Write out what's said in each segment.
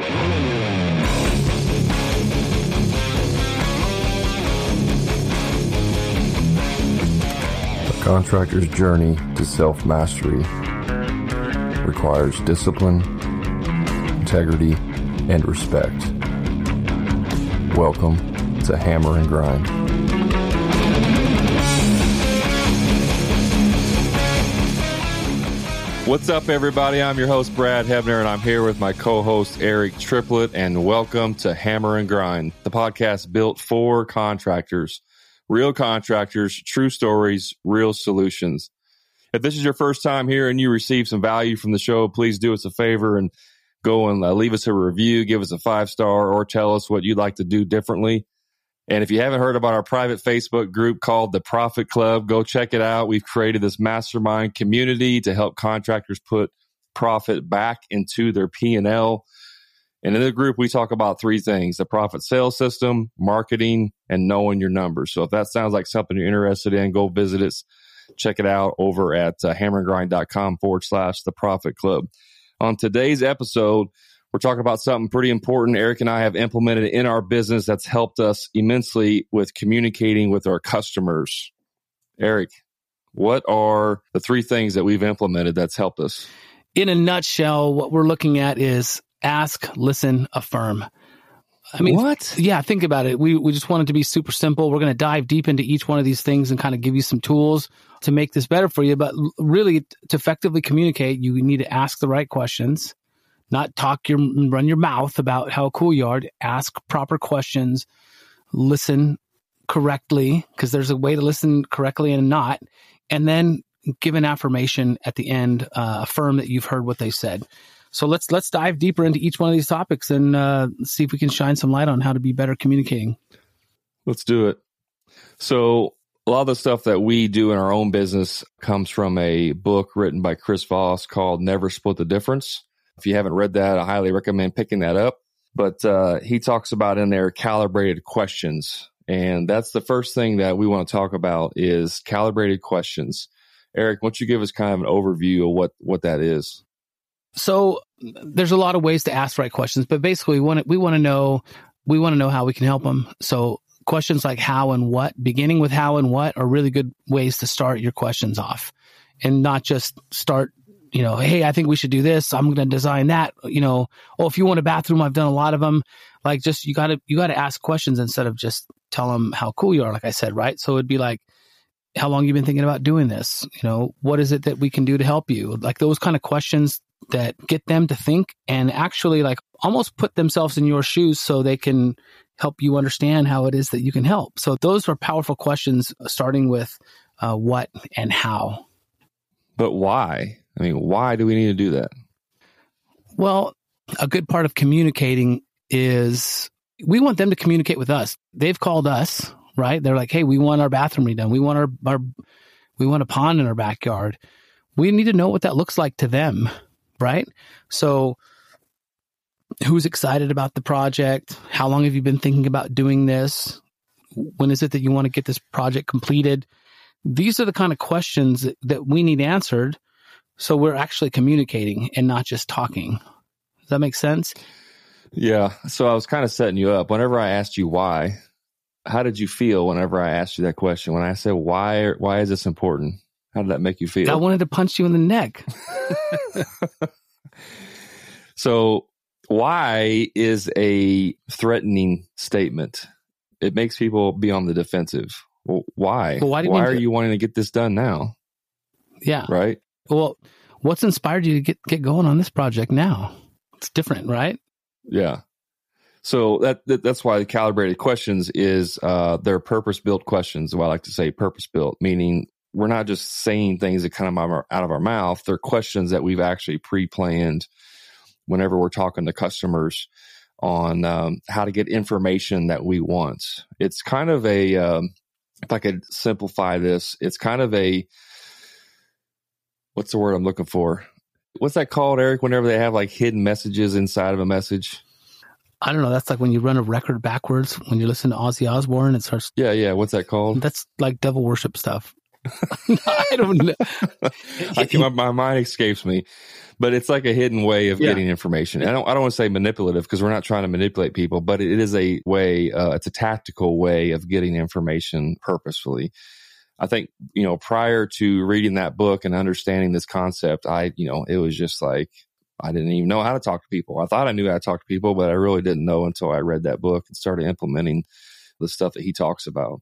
A contractor's journey to self mastery requires discipline, integrity, and respect. Welcome to Hammer and Grind. What's up, everybody? I'm your host, Brad Hebner, and I'm here with my co host, Eric Triplett, and welcome to Hammer and Grind, the podcast built for contractors, real contractors, true stories, real solutions. If this is your first time here and you receive some value from the show, please do us a favor and go and uh, leave us a review, give us a five star, or tell us what you'd like to do differently. And if you haven't heard about our private Facebook group called the Profit Club, go check it out. We've created this mastermind community to help contractors put profit back into their P&L. And in the group, we talk about three things, the profit sales system, marketing, and knowing your numbers. So if that sounds like something you're interested in, go visit us. Check it out over at uh, hammerandgrind.com forward slash the profit club. On today's episode, we're talking about something pretty important Eric and I have implemented in our business that's helped us immensely with communicating with our customers. Eric, what are the three things that we've implemented that's helped us? In a nutshell, what we're looking at is ask, listen, affirm. I mean, what? Yeah, think about it. We we just want it to be super simple. We're going to dive deep into each one of these things and kind of give you some tools to make this better for you. But really, to effectively communicate, you need to ask the right questions, not talk your run your mouth about how cool you are. Ask proper questions, listen correctly because there's a way to listen correctly and not, and then give an affirmation at the end, uh, affirm that you've heard what they said. So let's let's dive deeper into each one of these topics and uh, see if we can shine some light on how to be better communicating. Let's do it. So a lot of the stuff that we do in our own business comes from a book written by Chris Voss called Never Split the Difference. If you haven't read that, I highly recommend picking that up. But uh, he talks about in there calibrated questions. And that's the first thing that we want to talk about is calibrated questions. Eric, why don't you give us kind of an overview of what, what that is? So there's a lot of ways to ask right questions, but basically we want to, we want to know we want to know how we can help them. So questions like how and what, beginning with how and what, are really good ways to start your questions off, and not just start. You know, hey, I think we should do this. I'm going to design that. You know, oh, if you want a bathroom, I've done a lot of them. Like, just you got to you got to ask questions instead of just tell them how cool you are. Like I said, right? So it'd be like, how long you been thinking about doing this? You know, what is it that we can do to help you? Like those kind of questions that get them to think and actually like almost put themselves in your shoes so they can help you understand how it is that you can help. So those are powerful questions starting with uh, what and how. But why? I mean, why do we need to do that? Well, a good part of communicating is we want them to communicate with us. They've called us, right? They're like, "Hey, we want our bathroom redone. We want our, our we want a pond in our backyard." We need to know what that looks like to them, right? So who's excited about the project? How long have you been thinking about doing this? When is it that you want to get this project completed? These are the kind of questions that we need answered so we're actually communicating and not just talking. Does that make sense? Yeah. So I was kind of setting you up. Whenever I asked you why, how did you feel whenever I asked you that question? When I said why why is this important? How did that make you feel? I wanted to punch you in the neck. so why is a threatening statement? It makes people be on the defensive. Well, why? Well, why, why are you wanting to get this done now? Yeah. Right. Well, what's inspired you to get get going on this project now? It's different, right? Yeah. So that, that that's why calibrated questions is uh, they're purpose built questions. What I like to say, purpose built, meaning we're not just saying things that kind come out of our mouth. They're questions that we've actually pre planned whenever we're talking to customers on um, how to get information that we want. It's kind of a, um, if I could simplify this, it's kind of a, what's the word I'm looking for? What's that called, Eric? Whenever they have like hidden messages inside of a message. I don't know. That's like when you run a record backwards when you listen to Ozzy Osbourne. It starts. Yeah, yeah. What's that called? That's like devil worship stuff. I don't know. I can, my, my mind escapes me, but it's like a hidden way of Yeah. getting information. I don't, I don't want to say manipulative because we're not trying to manipulate people, but it is a way, uh, it's a tactical way of getting information purposefully. I think, you know, prior to reading that book and understanding this concept, I, you know, it was just like, I didn't even know how to talk to people. I thought I knew how to talk to people, but I really didn't know until I read that book and started implementing the stuff that he talks about.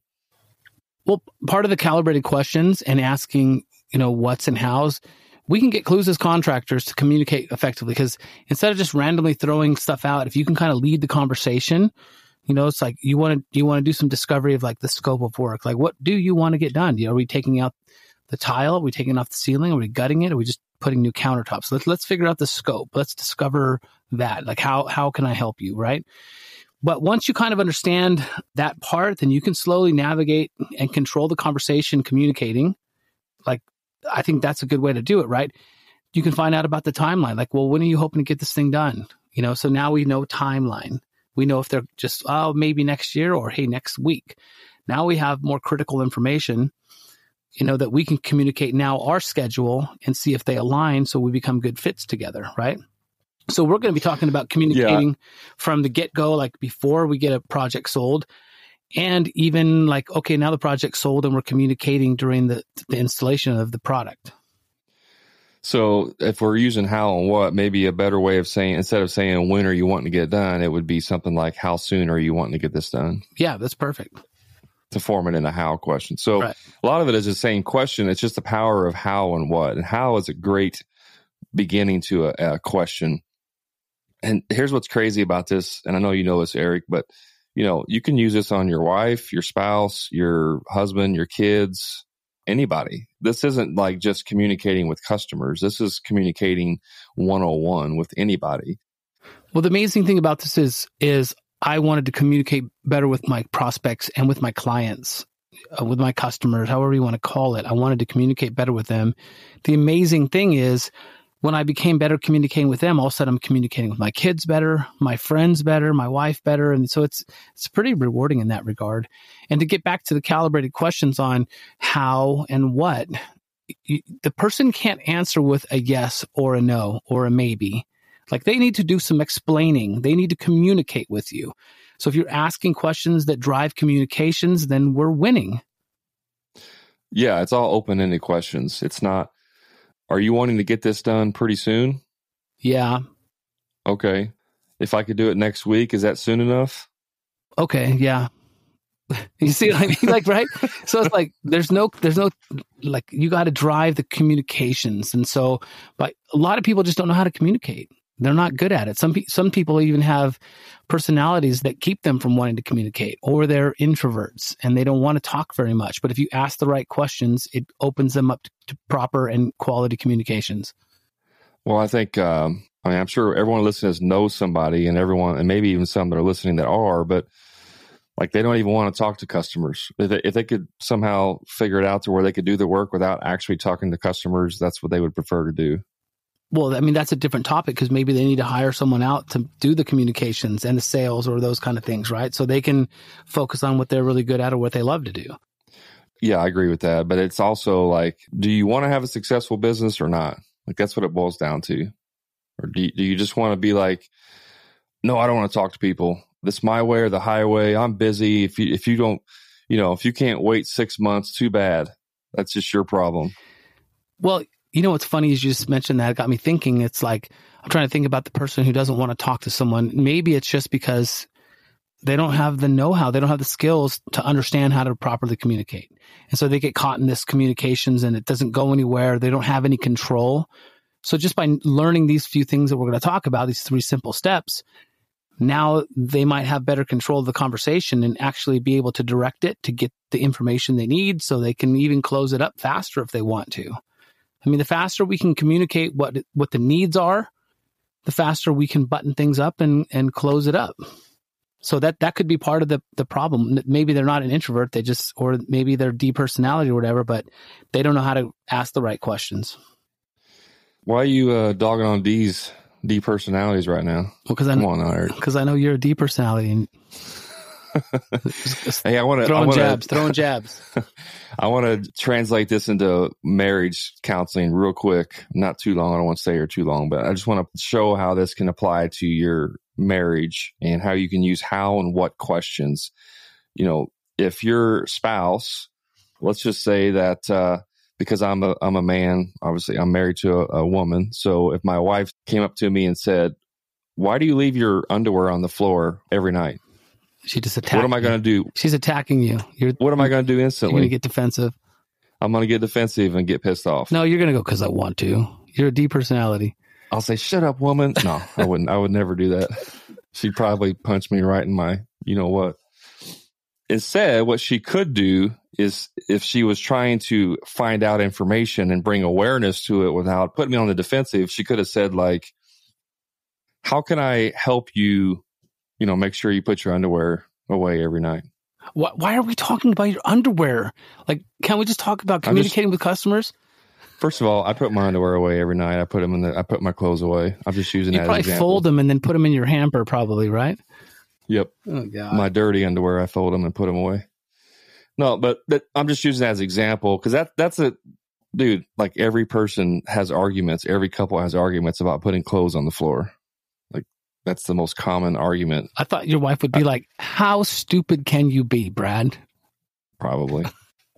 Well, part of the calibrated questions and asking, you know, what's and how's, we can get clues as contractors to communicate effectively because instead of just randomly throwing stuff out, if you can kind of lead the conversation, you know, it's like you want to you want to do some discovery of like the scope of work. Like, what do you want to get done? You know, are we taking out the tile? Are we taking off the ceiling? Are we gutting it? Are we just putting new countertops? Let's let's figure out the scope. Let's discover that. Like, how how can I help you? Right. But once you kind of understand that part, then you can slowly navigate and control the conversation, communicating. Like, I think that's a good way to do it, right? You can find out about the timeline. Like, well, when are you hoping to get this thing done? You know, so now we know timeline. We know if they're just, oh, maybe next year or hey, next week. Now we have more critical information, you know, that we can communicate now our schedule and see if they align so we become good fits together, right? So we're going to be talking about communicating from the get go, like before we get a project sold, and even like okay, now the project's sold and we're communicating during the the installation of the product. So if we're using how and what, maybe a better way of saying instead of saying when are you wanting to get it done, it would be something like how soon are you wanting to get this done Yeah, that's perfect. to form it in a how question. So Right. a lot of it is the same question. It's just the power of how and what. And how is a great beginning to a, a question. And here's what's crazy about this. And I know you know this, Eric, but you know, you can use this on your wife, your spouse, your husband, your kids, anybody. This isn't like just communicating with customers. This is communicating 101 with anybody. Well, the amazing thing about this is is I wanted to communicate better with my prospects and with my clients, uh, with my customers, however you want to call it. I wanted to communicate better with them. The amazing thing is when I became better communicating with them, all of a sudden I'm communicating with my kids better, my friends better, my wife better, and so it's it's pretty rewarding in that regard. And to get back to the calibrated questions on how and what, you, the person can't answer with a yes or a no or a maybe. Like they need to do some explaining. They need to communicate with you. So if you're asking questions that drive communications, then we're winning. Yeah, it's all open ended questions. It's not, are you wanting to get this done pretty soon? Yeah. Okay. If I could do it next week, is that soon enough? Okay. Yeah. You see what I mean? Like, right? So it's like there's no, there's no, like you got to drive the communications, and so, but a lot of people just don't know how to communicate. They're not good at it. Some pe- some people even have personalities that keep them from wanting to communicate, or they're introverts and they don't want to talk very much. But if you ask the right questions, it opens them up to, to proper and quality communications. Well, I think, um, I mean, I'm sure everyone listening knows somebody and everyone, and maybe even some that are listening that are, but like they don't even want to talk to customers. If they, if they could somehow figure it out to where they could do the work without actually talking to customers, that's what they would prefer to do. Well, I mean, that's a different topic because maybe they need to hire someone out to do the communications and the sales or those kind of things, right? So they can focus on what they're really good at or what they love to do. Yeah, I agree with that. But it's also like, do you want to have a successful business or not? Like that's what it boils down to. Or do you, do you just want to be like, no, I don't want to talk to people. This my way or the highway. I'm busy. If you if you don't, you know, if you can't wait six months, too bad. That's just your problem. Well, you know what's funny is you just mentioned that. It got me thinking. It's like I'm trying to think about the person who doesn't want to talk to someone. Maybe it's just because they don't have the know-how, they don't have the skills to understand how to properly communicate, and so they get caught in this communications and it doesn't go anywhere. They don't have any control. So just by learning these few things that we're going to talk about, these three simple steps, now they might have better control of the conversation and actually be able to direct it to get the information they need so they can even close it up faster if they want to. I mean, the faster we can communicate what what the needs are, the faster we can button things up and and close it up. So that that could be part of the the problem. Maybe they're not an introvert, they just or maybe they're D personality or whatever, but they don't know how to ask the right questions. Why are you uh, dogging on D's D personalities right now? Well, because I Come know on, Eric. because I know you're a D personality and hey, I want to throwing jabs, throwing jabs. I want to translate this into marriage counseling real quick. Not too long. I don't want to stay here too long, but I just want to show how this can apply to your marriage and how you can use how and what questions. You know, if your spouse, let's just say that uh, because I'm a I'm a man, obviously I'm married to a, a woman. So if my wife came up to me and said, "Why do you leave your underwear on the floor every night?" She just attacked. What am I going to do? She's attacking you. You're, what am I going to do instantly? You're going to get defensive. I'm going to get defensive and get pissed off. No, you're going to go because I want to. You're a D personality. I'll say, "Shut up, woman." No, I wouldn't. I would never do that. She'd probably punch me right in my, you know what. Instead, what she could do is if she was trying to find out information and bring awareness to it without putting me on the defensive, she could have said like, "How can I help you you know, make sure you put your underwear away every night. Why, why are we talking about your underwear? Like, can't we just talk about communicating just, with customers? First of all, I put my underwear away every night. I put them in the. I put my clothes away. I'm just using you that. probably as fold them and then put them in your hamper, probably, right? Yep. Oh god. My dirty underwear, I fold them and put them away. No, but that, I'm just using that as example because that that's a dude. Like every person has arguments. Every couple has arguments about putting clothes on the floor. That's the most common argument. I thought your wife would be like, "How stupid can you be, Brad?" Probably.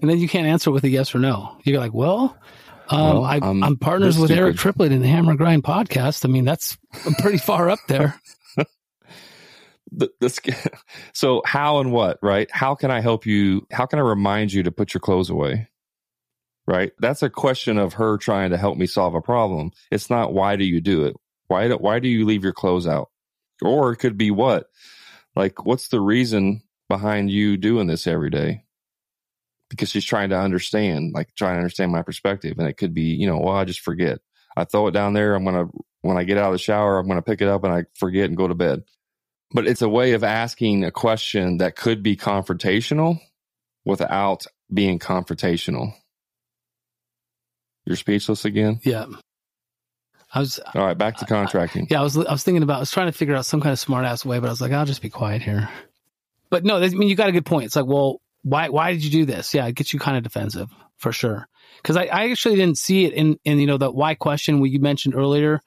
and then you can't answer with a yes or no. You're like, "Well, um, well I, am partners with stupid. Eric Triplett in the Hammer Grind podcast. I mean, that's pretty far up there." the, this, so how and what, right? How can I help you? How can I remind you to put your clothes away? Right? That's a question of her trying to help me solve a problem. It's not why do you do it? Why do, why do you leave your clothes out? Or it could be what? Like, what's the reason behind you doing this every day? Because she's trying to understand, like trying to understand my perspective. And it could be, you know, well, I just forget. I throw it down there. I'm going to, when I get out of the shower, I'm going to pick it up and I forget and go to bed. But it's a way of asking a question that could be confrontational without being confrontational. You're speechless again? Yeah. I was all right. Back to contracting. I, yeah, I was. I was thinking about. I was trying to figure out some kind of smart ass way, but I was like, I'll just be quiet here. But no, I mean, you got a good point. It's like, well, why? Why did you do this? Yeah, it gets you kind of defensive for sure. Because I, I actually didn't see it in in you know that why question we you mentioned earlier.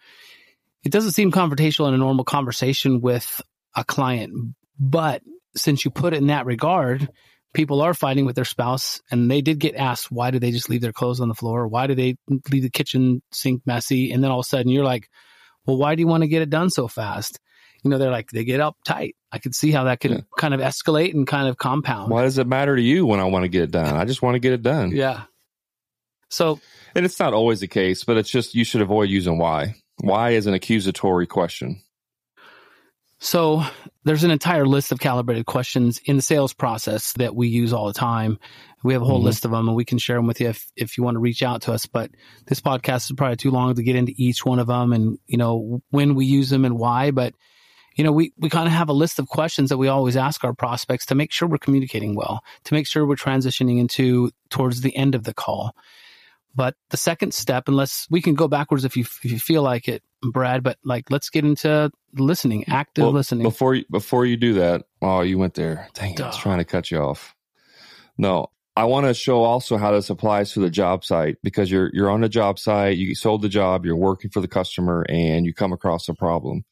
It doesn't seem confrontational in a normal conversation with a client, but since you put it in that regard, people are fighting with their spouse and they did get asked why did they just leave their clothes on the floor? Why did they leave the kitchen sink messy? And then all of a sudden you're like well why do you want to get it done so fast? You know they're like they get uptight i could see how that could yeah. kind of escalate and kind of compound. Why does it matter to you when i want to get it done? I just want to get it done. Yeah. So and it's not always the case but it's just you should avoid using why. Why is an accusatory question so there's an entire list of calibrated questions in the sales process that we use all the time. We have a whole mm-hmm. list of them and we can share them with you if, if you want to reach out to us. But this podcast is probably too long to get into each one of them and, you know, when we use them and why. But, you know, we, we kind of have a list of questions that we always ask our prospects to make sure we're communicating well, to make sure we're transitioning into towards the end of the call. But the second step, unless we can go backwards if you if you feel like it, Brad, but like let's get into listening, active well, listening. Before you, before you do that, oh, you went there. Dang, Duh. I was trying to cut you off. No, I want to show also how this applies to the job site because you're you're on a job site, you sold the job, you're working for the customer, and you come across a problem,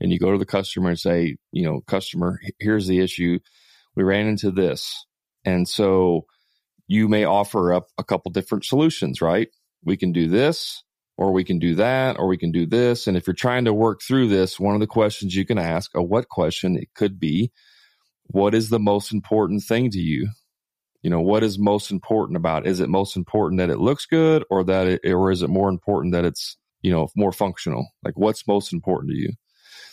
and you go to the customer and say, you know, customer, here's the issue. We ran into this, and so you may offer up a couple different solutions, right? We can do this, or we can do that, or we can do this. And if you're trying to work through this, one of the questions you can ask, a what question, it could be, what is the most important thing to you? You know, what is most important about? Is it most important that it looks good or that it, or is it more important that it's, you know, more functional? Like what's most important to you?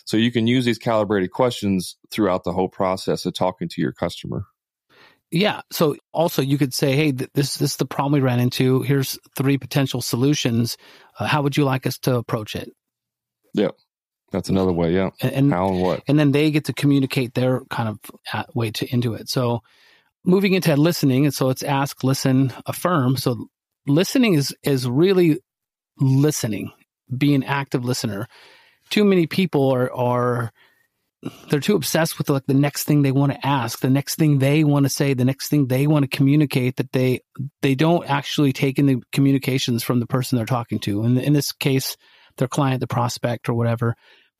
So you can use these calibrated questions throughout the whole process of talking to your customer. Yeah. So also you could say, hey, this, this is the problem we ran into. Here's three potential solutions. Uh, how would you like us to approach it? Yeah. That's another way. Yeah. And, and, how and what? And then they get to communicate their kind of uh, way to into it. So moving into listening. And so it's ask, listen, affirm. So listening is, is really listening, be an active listener. Too many people are, are, they're too obsessed with like the next thing they want to ask, the next thing they want to say, the next thing they want to communicate that they they don't actually take in the communications from the person they're talking to. And in this case, their client, the prospect or whatever.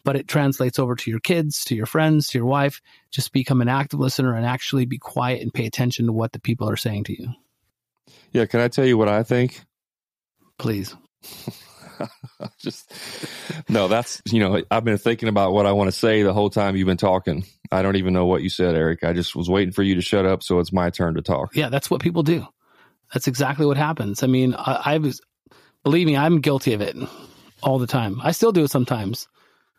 But it translates over to your kids, to your friends, to your wife. Just become an active listener and actually be quiet and pay attention to what the people are saying to you. Yeah, can I tell you what I think? Please. just no that's you know i've been thinking about what i want to say the whole time you've been talking. I don't even know what you said eric. I just was waiting for you to shut up so it's my turn to talk. Yeah that's what people do. That's exactly what happens. I mean i, I was believe me i'm guilty of it all the time. I still do it sometimes.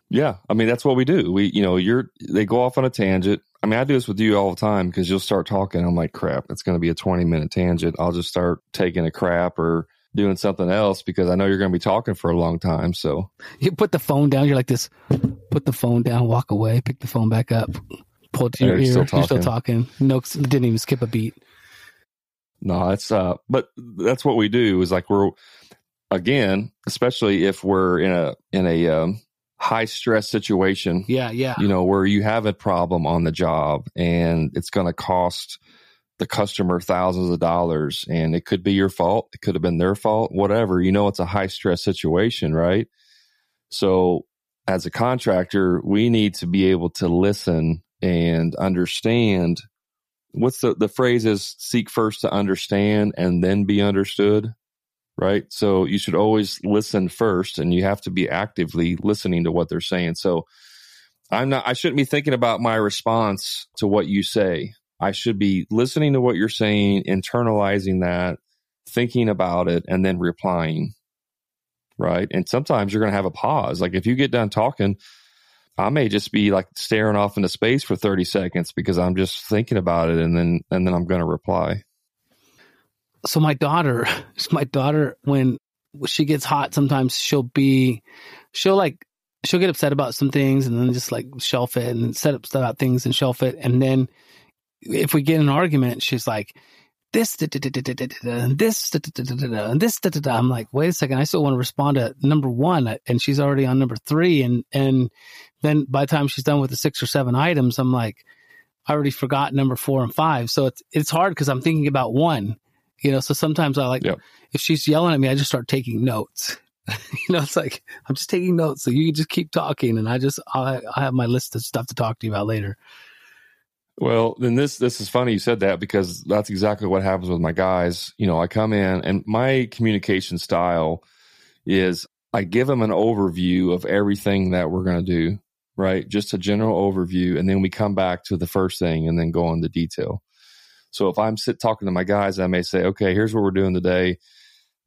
Yeah i mean that's what we do. We you know you're they go off on a tangent. I mean i do this with you all the time because you'll start talking. I'm like crap it's going to be a 20 minute tangent. I'll just start taking a crap or doing something else because I know you're going to be talking for a long time. So you put the phone down. You're like this. Put the phone down. Walk away. Pick the phone back up. Pull it to your ear. Still you're still talking. No, didn't even skip a beat. No, it's uh, but that's what we do. Is like we're again, especially if we're in a in a um, high stress situation. Yeah, yeah. You know where you have a problem on the job and it's going to cost the customer thousands of dollars and it could be your fault. It could have been their fault, whatever. You know, it's a high stress situation, right? So as a contractor, we need to be able to listen and understand what's the, the phrase is seek first to understand and then be understood, right? So you should always listen first and you have to be actively listening to what they're saying. So I'm not, I shouldn't be thinking about my response to what you say. I should be listening to what you're saying, internalizing that, thinking about it, and then replying. Right. And sometimes you're going to have a pause. Like if you get done talking, I may just be like staring off into space for 30 seconds because I'm just thinking about it and then and then I'm going to reply. So my daughter, my daughter when she gets hot sometimes she'll be she'll like she'll get upset about some things and then just like shelf it and set up about things and shelf it and then if we get an argument, she's like, this, and this, and this, I'm like, wait a second. I still want to respond to number one. And she's already on number three. And, and then by the time she's done with the six or seven items, I'm like, I already forgot number four and five. So it's, it's hard because I'm thinking about one, you know, so sometimes I like, yep. if she's yelling at me, I just start taking notes. you know, it's like, I'm just taking notes. So you just keep talking and I just, I, I have my list of stuff to talk to you about later. Well, then this this is funny you said that because that's exactly what happens with my guys. You know, I come in and my communication style is I give them an overview of everything that we're going to do, right? Just a general overview, and then we come back to the first thing and then go into detail. So if I'm sit talking to my guys, I may say, okay, here's what we're doing today.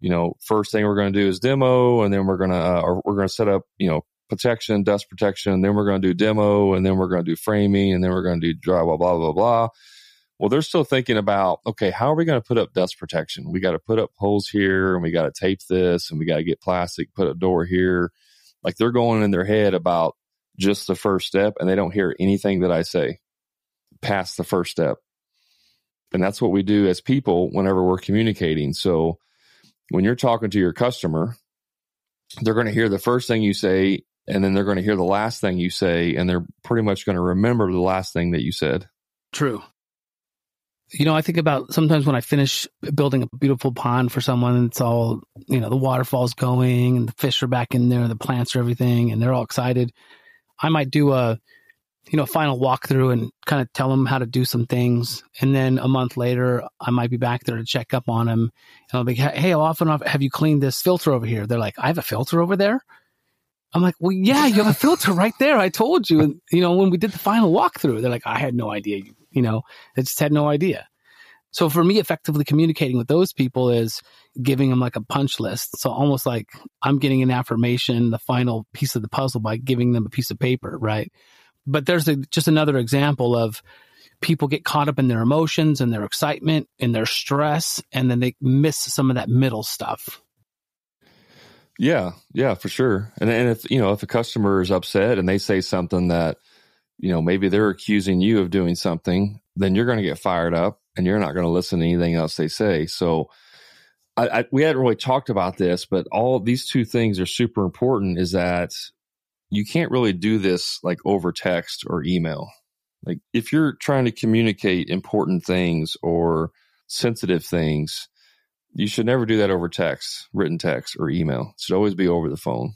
You know, first thing we're going to do is demo, and then we're going to uh, we're going to set up, you know, protection, dust protection. Then we're going to do demo, and then we're going to do framing, and then we're going to do drywall, blah, blah, blah. Well, they're still thinking about, okay, how are we going to put up dust protection? We got to put up holes here, and we got to tape this, and we got to get plastic, put a door here. Like they're going in their head about just the first step, and they don't hear anything that I say past the first step. And that's what we do as people whenever we're communicating. So when you're talking to your customer, they're going to hear the first thing you say and then they're going to hear the last thing you say and they're pretty much going to remember the last thing that you said. True. You know, I think about sometimes when I finish building a beautiful pond for someone, it's all, you know, the waterfall's going and the fish are back in there, the plants are everything, and they're all excited. I might do a, you know, final walkthrough and kind of tell them how to do some things. And then a month later, I might be back there to check up on them. And I'll be, hey, how often have you cleaned this filter over here? They're like, I have a filter over there? I'm like, well, yeah, you have a filter right there. I told you. And, you know, when we did the final walkthrough, they're like, I had no idea. You know, they just had no idea. So for me, effectively communicating with those people is giving them like a punch list. So almost like I'm getting an affirmation, the final piece of the puzzle by giving them a piece of paper, right? But there's a, just another example of people get caught up in their emotions and their excitement and their stress, and then they miss some of that middle stuff. Yeah, yeah, for sure. And and if you know if a customer is upset and they say something that you know maybe they're accusing you of doing something, then you're going to get fired up and you're not going to listen to anything else they say. So I, I, we hadn't really talked about this, but all these two things are super important. Is that you can't really do this like over text or email. Like if you're trying to communicate important things or sensitive things, you should never do that over text, written text or email. It should always be over the phone.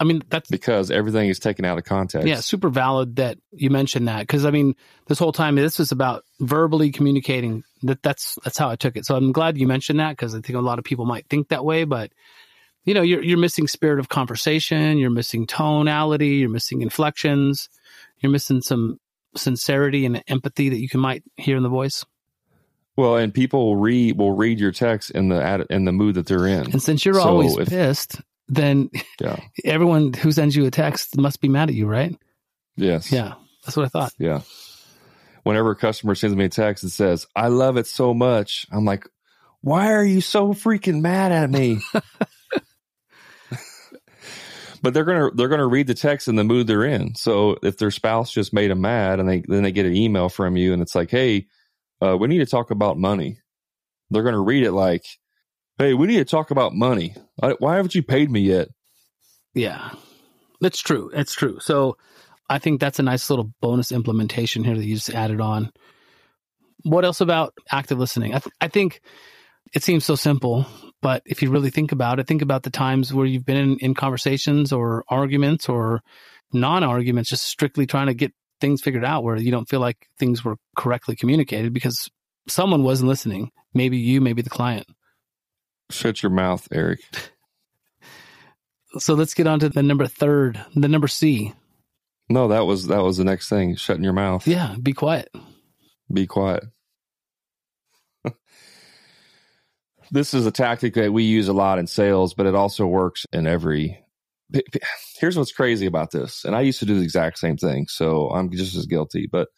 I mean, that's because everything is taken out of context. Yeah, super valid that you mentioned that because I mean, this whole time this was about verbally communicating. That that's that's how I took it. So I'm glad you mentioned that because I think a lot of people might think that way, but you know, you're you're missing spirit of conversation, you're missing tonality, you're missing inflections, you're missing some sincerity and empathy that you can might hear in the voice. Well, and people will read will read your text in the in the mood that they're in. And since you're so always if, pissed, then yeah. everyone who sends you a text must be mad at you, right? Yes. Yeah. That's what I thought. Yeah. Whenever a customer sends me a text and says, I love it so much, I'm like, why are you so freaking mad at me? but they're gonna they're gonna read the text in the mood they're in. So if their spouse just made them mad and they then they get an email from you and it's like, hey, uh, we need to talk about money. They're gonna read it like, hey, we need to talk about money. Why haven't you paid me yet? Yeah, that's true. That's true. So I think that's a nice little bonus implementation here that you just added on. What else about active listening? I, th- I think it seems so simple, but if you really think about it, think about the times where you've been in, in conversations or arguments or non arguments, just strictly trying to get things figured out where you don't feel like things were correctly communicated because someone wasn't listening. Maybe you, maybe the client. Shut your mouth, Eric. so let's get on to the number third, the number C. No, that was that was the next thing. Shutting your mouth. Yeah, be quiet. Be quiet. this is a tactic that we use a lot in sales, but it also works in every. Here's what's crazy about this, and I used to do the exact same thing, so I'm just as guilty. But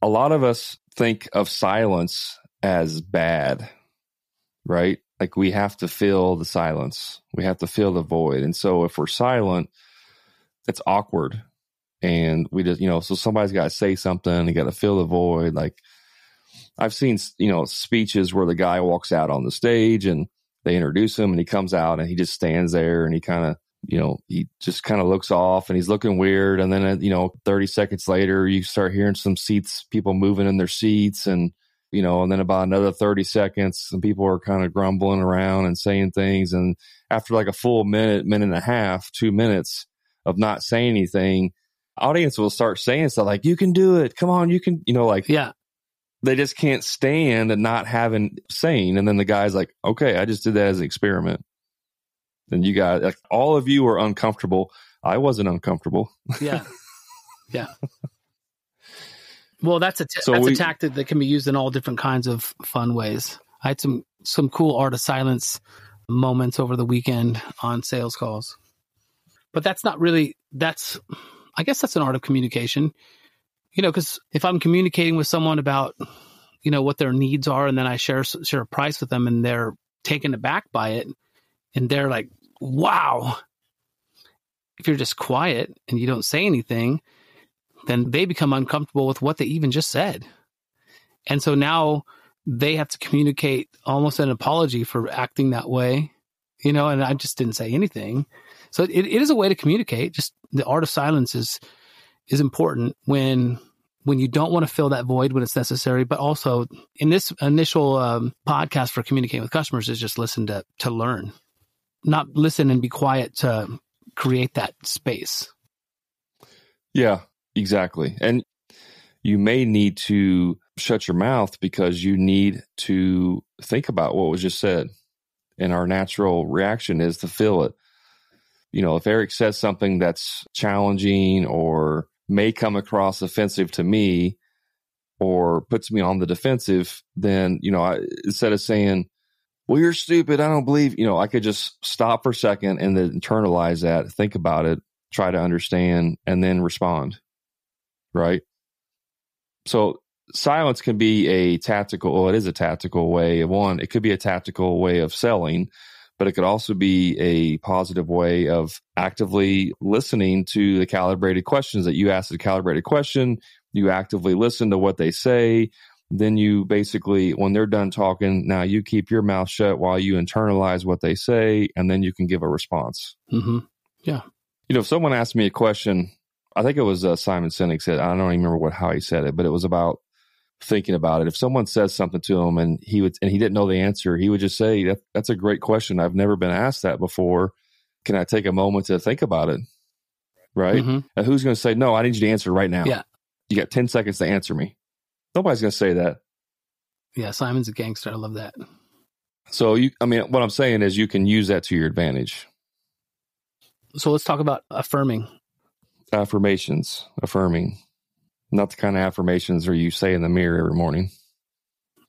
a lot of us think of silence as bad, right? Like we have to fill the silence, we have to fill the void. And so if we're silent, it's awkward. And we just, you know, so somebody's got to say something, you got to fill the void. Like I've seen, you know, speeches where the guy walks out on the stage and they introduce him and he comes out and he just stands there and he kind of, you know, he just kind of looks off and he's looking weird. And then, uh, you know, 30 seconds later, you start hearing some seats, people moving in their seats and, you know, and then about another 30 seconds, some people are kind of grumbling around and saying things. And after like a full minute, minute and a half, two minutes of not saying anything, audience will start saying stuff like, you can do it. Come on, you can, you know, like, yeah, they just can't stand and not having saying. And then the guy's like, okay, I just did that as an experiment. And you guys, like, all of you are uncomfortable. I wasn't uncomfortable. Yeah. Yeah. Well, that's a t- so that's we, a tactic that can be used in all different kinds of fun ways. I had some some cool art of silence moments over the weekend on sales calls. But that's not really that's I guess that's an art of communication. You know, cuz if I'm communicating with someone about you know what their needs are and then I share share a price with them and they're taken aback by it and they're like, "Wow." If you're just quiet and you don't say anything, then they become uncomfortable with what they even just said. And so now they have to communicate almost an apology for acting that way, you know, and I just didn't say anything. So it, it is a way to communicate. Just the art of silence is, is important when, when you don't want to fill that void when it's necessary, but also in this initial um, podcast for communicating with customers is just listen to, to learn, not listen and be quiet to create that space. Yeah, Exactly. And you may need to shut your mouth because you need to think about what was just said. And our natural reaction is to feel it. You know, if Eric says something that's challenging or may come across offensive to me or puts me on the defensive, then, you know, I, instead of saying, well, you're stupid. I don't believe, you know, I could just stop for a second and then internalize that, think about it, try to understand, and then respond right? So silence can be a tactical, well, it is a tactical way of one, it could be a tactical way of selling, but it could also be a positive way of actively listening to the calibrated questions that you ask the calibrated question. You actively listen to what they say. Then you basically, when they're done talking, now you keep your mouth shut while you internalize what they say, and then you can give a response. Mm-hmm. Yeah. You know, if someone asked me a question, I think it was uh, Simon Sinek said, I don't even remember what how he said it, but it was about thinking about it. If someone says something to him and he would and he didn't know the answer, he would just say, that, "That's a great question. I've never been asked that before. Can I take a moment to think about it?" Right? Mhm. And who's going to say, "No, I need you to answer right now." Yeah. You got ten seconds to answer me. Nobody's going to say that. Yeah, Simon's a gangster. I love that. So you, I mean, what I'm saying is, you can use that to your advantage. So let's talk about affirming. Affirmations, affirming, not the kind of affirmations where you say in the mirror every morning.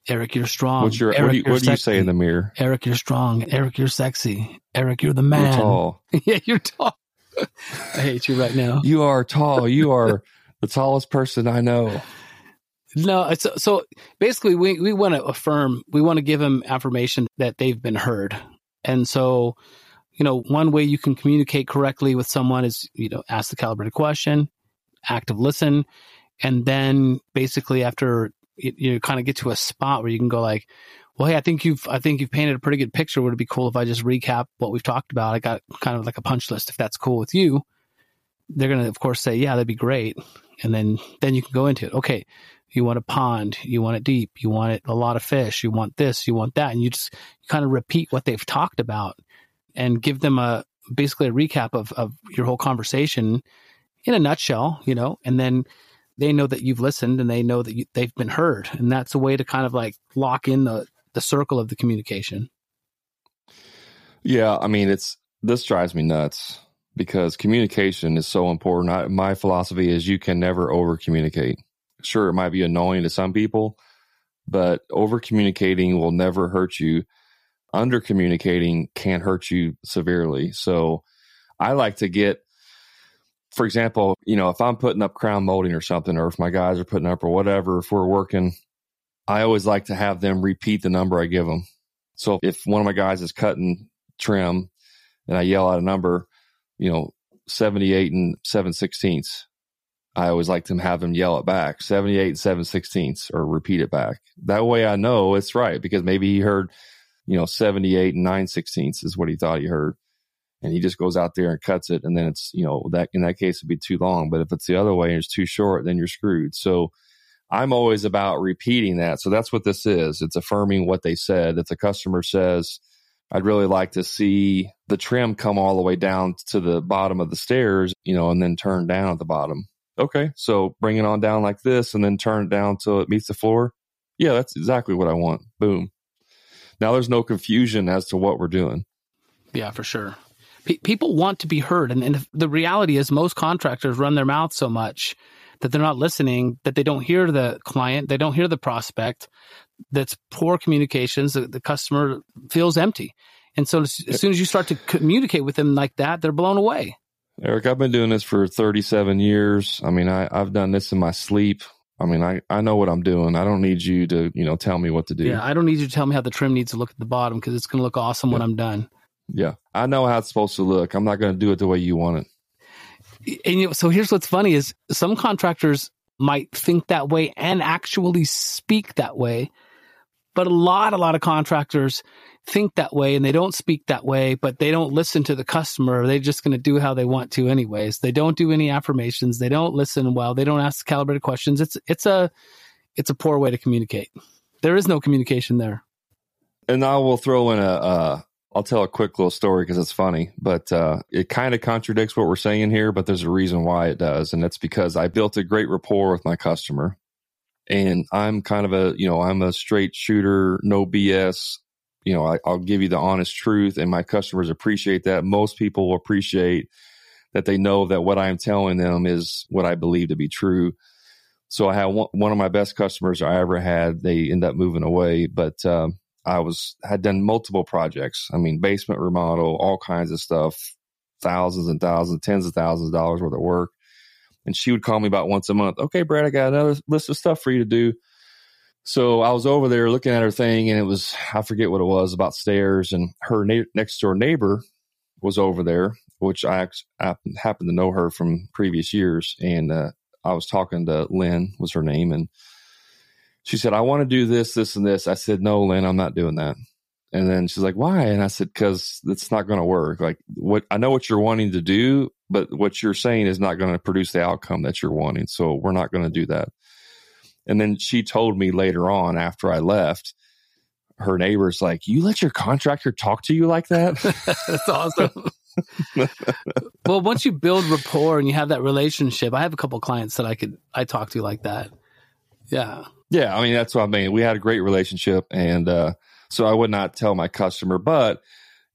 Eric, you're strong. What's your, Eric, what do you, what do you say in the mirror? Eric, you're strong. Eric, you're sexy. Eric, you're the You're man. tall. yeah, you're tall. I hate you right now. You are tall. You are the tallest person I know. No, uh, it's, so basically, we, we want to affirm, we want to give them affirmation that they've been heard. And so, you know, one way you can communicate correctly with someone is, you know, ask the calibrated question, active listen, and then basically after you, you kind of get to a spot where you can go like, well, hey, I think you've, I think you've painted a pretty good picture. Would it be cool if I just recap what we've talked about? I got kind of like a punch list. If that's cool with you, they're going to, of course, say, yeah, that'd be great. And then, then you can go into it. Okay. You want a pond, you want it deep, you want it a lot of fish, you want this, you want that. And you just kind of repeat what they've talked about and give them a basically a recap of, of your whole conversation in a nutshell, you know, and then they know that you've listened and they know that you, they've been heard. And that's a way to kind of like lock in the, the circle of the communication. Yeah, I mean, it's this drives me nuts because communication is so important. I, my philosophy is you can never over communicate. Sure, it might be annoying to some people, but over communicating will never hurt you. Under communicating can hurt you severely. So I like to get, for example, you know, if I'm putting up crown molding or something, or if my guys are putting up or whatever, if we're working, I always like to have them repeat the number I give them. So if one of my guys is cutting trim and I yell out a number, you know, 78 and 7 sixteenths, I always like to have them yell it back 78 and 7 sixteenths or repeat it back. That way I know it's right because maybe he heard, you know, 78 and 9 sixteenths is what he thought he heard. And he just goes out there and cuts it. And then it's, you know, that in that case it'd be too long. But if it's the other way and it's too short, then you're screwed. So I'm always about repeating that. So that's what this is. It's affirming what they said. If the customer says, I'd really like to see the trim come all the way down to the bottom of the stairs, you know, and then turn down at the bottom. Okay. So bring it on down like this and then turn it down till it meets the floor. Yeah, that's exactly what I want. Boom. Now there's no confusion as to what we're doing. Yeah, for sure. Pe- people want to be heard. And, and the reality is, most contractors run their mouth so much that they're not listening, that they don't hear the client, they don't hear the prospect. That's poor communications. The, the customer feels empty. And so, as, as soon as you start to communicate with them like that, they're blown away. Eric, I've been doing this for 37 years. I mean, I, I've done this in my sleep. I mean, I, I know what I'm doing. I don't need you to, you know, tell me what to do. Yeah, I don't need you to tell me how the trim needs to look at the bottom because it's going to look awesome when I'm done. Yeah. I know how it's supposed to look. I'm not going to do it the way you want it. and you know, so here's what's funny is some contractors might think that way and actually speak that way but a lot a lot of contractors think that way and they don't speak that way but they don't listen to the customer they're just going to do how they want to anyways they don't do any affirmations they don't listen well they don't ask calibrated questions it's it's a it's a poor way to communicate there is no communication there And I will throw in a, uh, I'll tell a quick little story because it's funny, but uh, it kind of contradicts what we're saying here, but there's a reason why it does. And that's because I built a great rapport with my customer. And I'm kind of a, you know, I'm a straight shooter, no BS. You know, I, I'll give you the honest truth, and my customers appreciate that. Most people will appreciate that they know that what I'm telling them is what I believe to be true. So I had one, one of my best customers I ever had. They end up moving away, but um, I was had done multiple projects. I mean, basement remodel, all kinds of stuff, thousands and thousands, tens of thousands of dollars worth of work. And she would call me about once a month. Okay, Brad, I got another list of stuff for you to do. So I was over there looking at her thing, and it was I forget what it was about stairs, and her na- next door neighbor was over there, which I, I happened to know her from previous years, and uh, I was talking to Lynn was her name, and she said, I want to do this, this, and this. I said, No, Lynn, I'm not doing that. And then she's like, Why? And I said, Because it's not going to work. Like, what I know what you're wanting to do, but what you're saying is not going to produce the outcome that you're wanting. So we're not going to do that. And then she told me later on after I left, her neighbor's like, You let your contractor talk to you like that? That's awesome. well, once you build rapport and you have that relationship, I have a couple clients that I could I talk to like that. Yeah. Yeah, I mean that's what I mean. We had a great relationship and uh so I would not tell my customer, but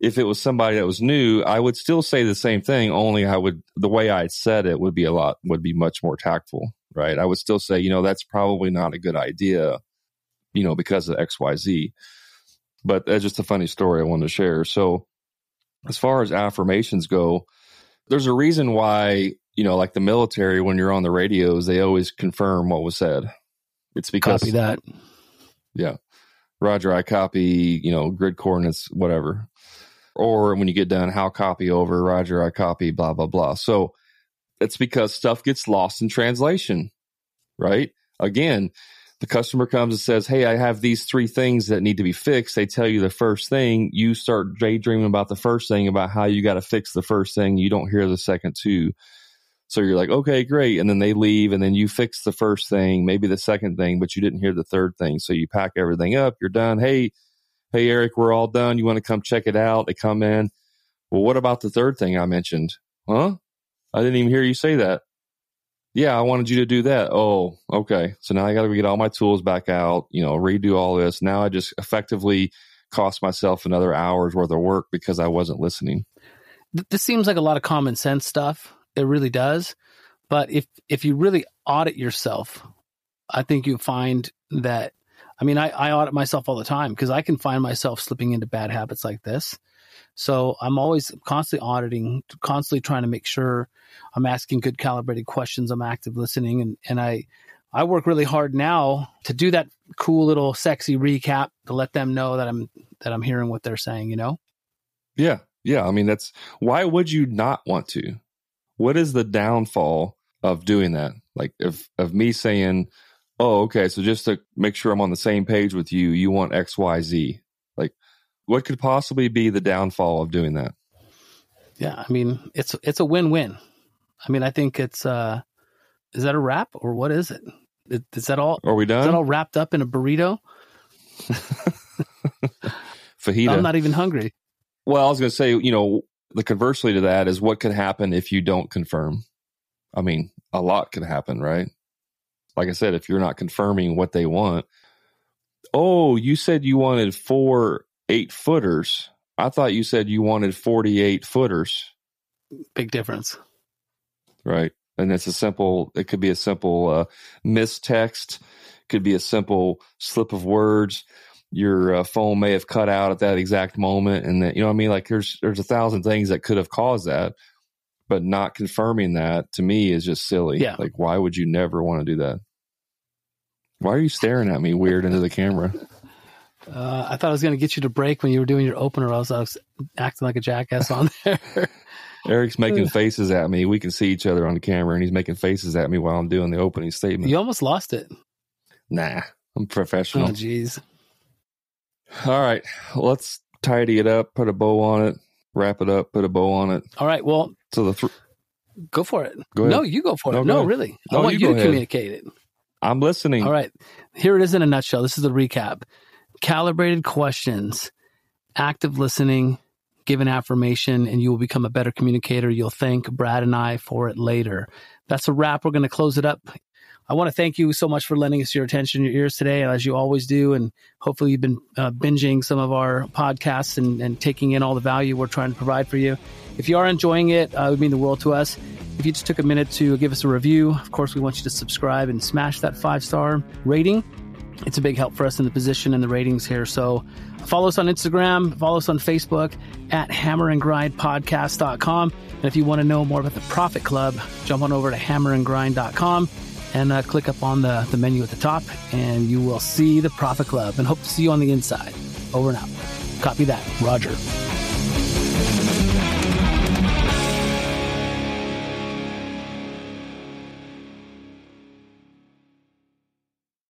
if it was somebody that was new, I would still say the same thing, only I would the way I said it would be a lot would be much more tactful, right? I would still say, you know, that's probably not a good idea, you know, because of XYZ. But that's just a funny story I wanted to share. So as far as affirmations go, there's a reason why, you know, like the military, when you're on the radios, they always confirm what was said. It's because Copy that. Yeah. Roger, I copy, you know, grid coordinates, whatever. Or when you get done, how copy over, Roger, I copy, blah, blah, blah. So it's because stuff gets lost in translation, right? Again, the customer comes and says, Hey, I have these three things that need to be fixed. They tell you the first thing. You start daydreaming about the first thing, about how you got to fix the first thing. You don't hear the second two. So you're like, okay, great. And then they leave and then you fix the first thing, maybe the second thing, but you didn't hear the third thing. So you pack everything up. You're done. Hey, hey, Eric, we're all done. You want to come check it out? They come in. Well, what about the third thing I mentioned? Huh? I didn't even hear you say that yeah, I wanted you to do that. Oh, okay. So now I got to get all my tools back out, you know, redo all this. Now I just effectively cost myself another hour's worth of work because I wasn't listening. This seems like a lot of common sense stuff. It really does. But if if you really audit yourself, I think you find that I mean, I, I audit myself all the time because I can find myself slipping into bad habits like this. So I'm always constantly auditing, constantly trying to make sure I'm asking good calibrated questions. I'm active listening and, and I, I work really hard now to do that cool little sexy recap to let them know that I'm, that I'm hearing what they're saying, you know? Yeah. Yeah. I mean, that's why would you not want to? What is the downfall of doing that? Like if, of me saying, Oh, okay. So just to make sure I'm on the same page with you, you want X, Y, Z. What could possibly be the downfall of doing that? Yeah, I mean, it's it's a win-win. I mean, I think it's uh is that a wrap or what is it? Is that all? Are we done? Is that all wrapped up in a burrito? Fajita. I'm not even hungry. Well, I was going to say, you know, the conversely to that is what could happen if you don't confirm. I mean, a lot could happen, right? Like I said, if you're not confirming what they want. Oh, you said you wanted four eight footers. I thought you said you wanted 48 footers. Big difference. Right. And it's a simple, it could be a simple uh, mistext, could be a simple slip of words. Your uh, phone may have cut out at that exact moment. And that, you know what I mean? Like there's, there's a thousand things that could have caused that, but not confirming that to me is just silly. Yeah. Like, why would you never want to do that? Why are you staring at me weird into the camera? Uh, I thought I was going to get you to break when you were doing your opener. I was, I was acting like a jackass on there. Eric's making faces at me. We can see each other on the camera, and he's making faces at me while I'm doing the opening statement. You almost lost it. Nah, I'm professional. Oh, jeez. All right, let's tidy it up, put a bow on it, wrap it up, put a bow on it. All right. Well, so the th- go for it. Go ahead. No, you go for it. No, really. No, I want you you, to ahead. communicate it. I'm listening. All right. Here it is in a nutshell. This is the recap. Calibrated questions, active listening, give an affirmation, and you will become a better communicator. You'll thank Brad and I for it later. That's a wrap. We're going to close it up. I want to thank you so much for lending us your attention, your ears today, as you always do. And hopefully, you've been uh, binging some of our podcasts and, and taking in all the value we're trying to provide for you. If you are enjoying it, uh, it would mean the world to us. If you just took a minute to give us a review, of course, we want you to subscribe and smash that five star rating. It's a big help for us in the position and the ratings here. So follow us on Instagram, follow us on Facebook at hammerandgrindpodcast.com. And if you want to know more about the Profit Club, jump on over to hammerandgrind.com and uh, click up on the, the menu at the top, and you will see the Profit Club. And hope to see you on the inside. Over and out. Copy that. Roger.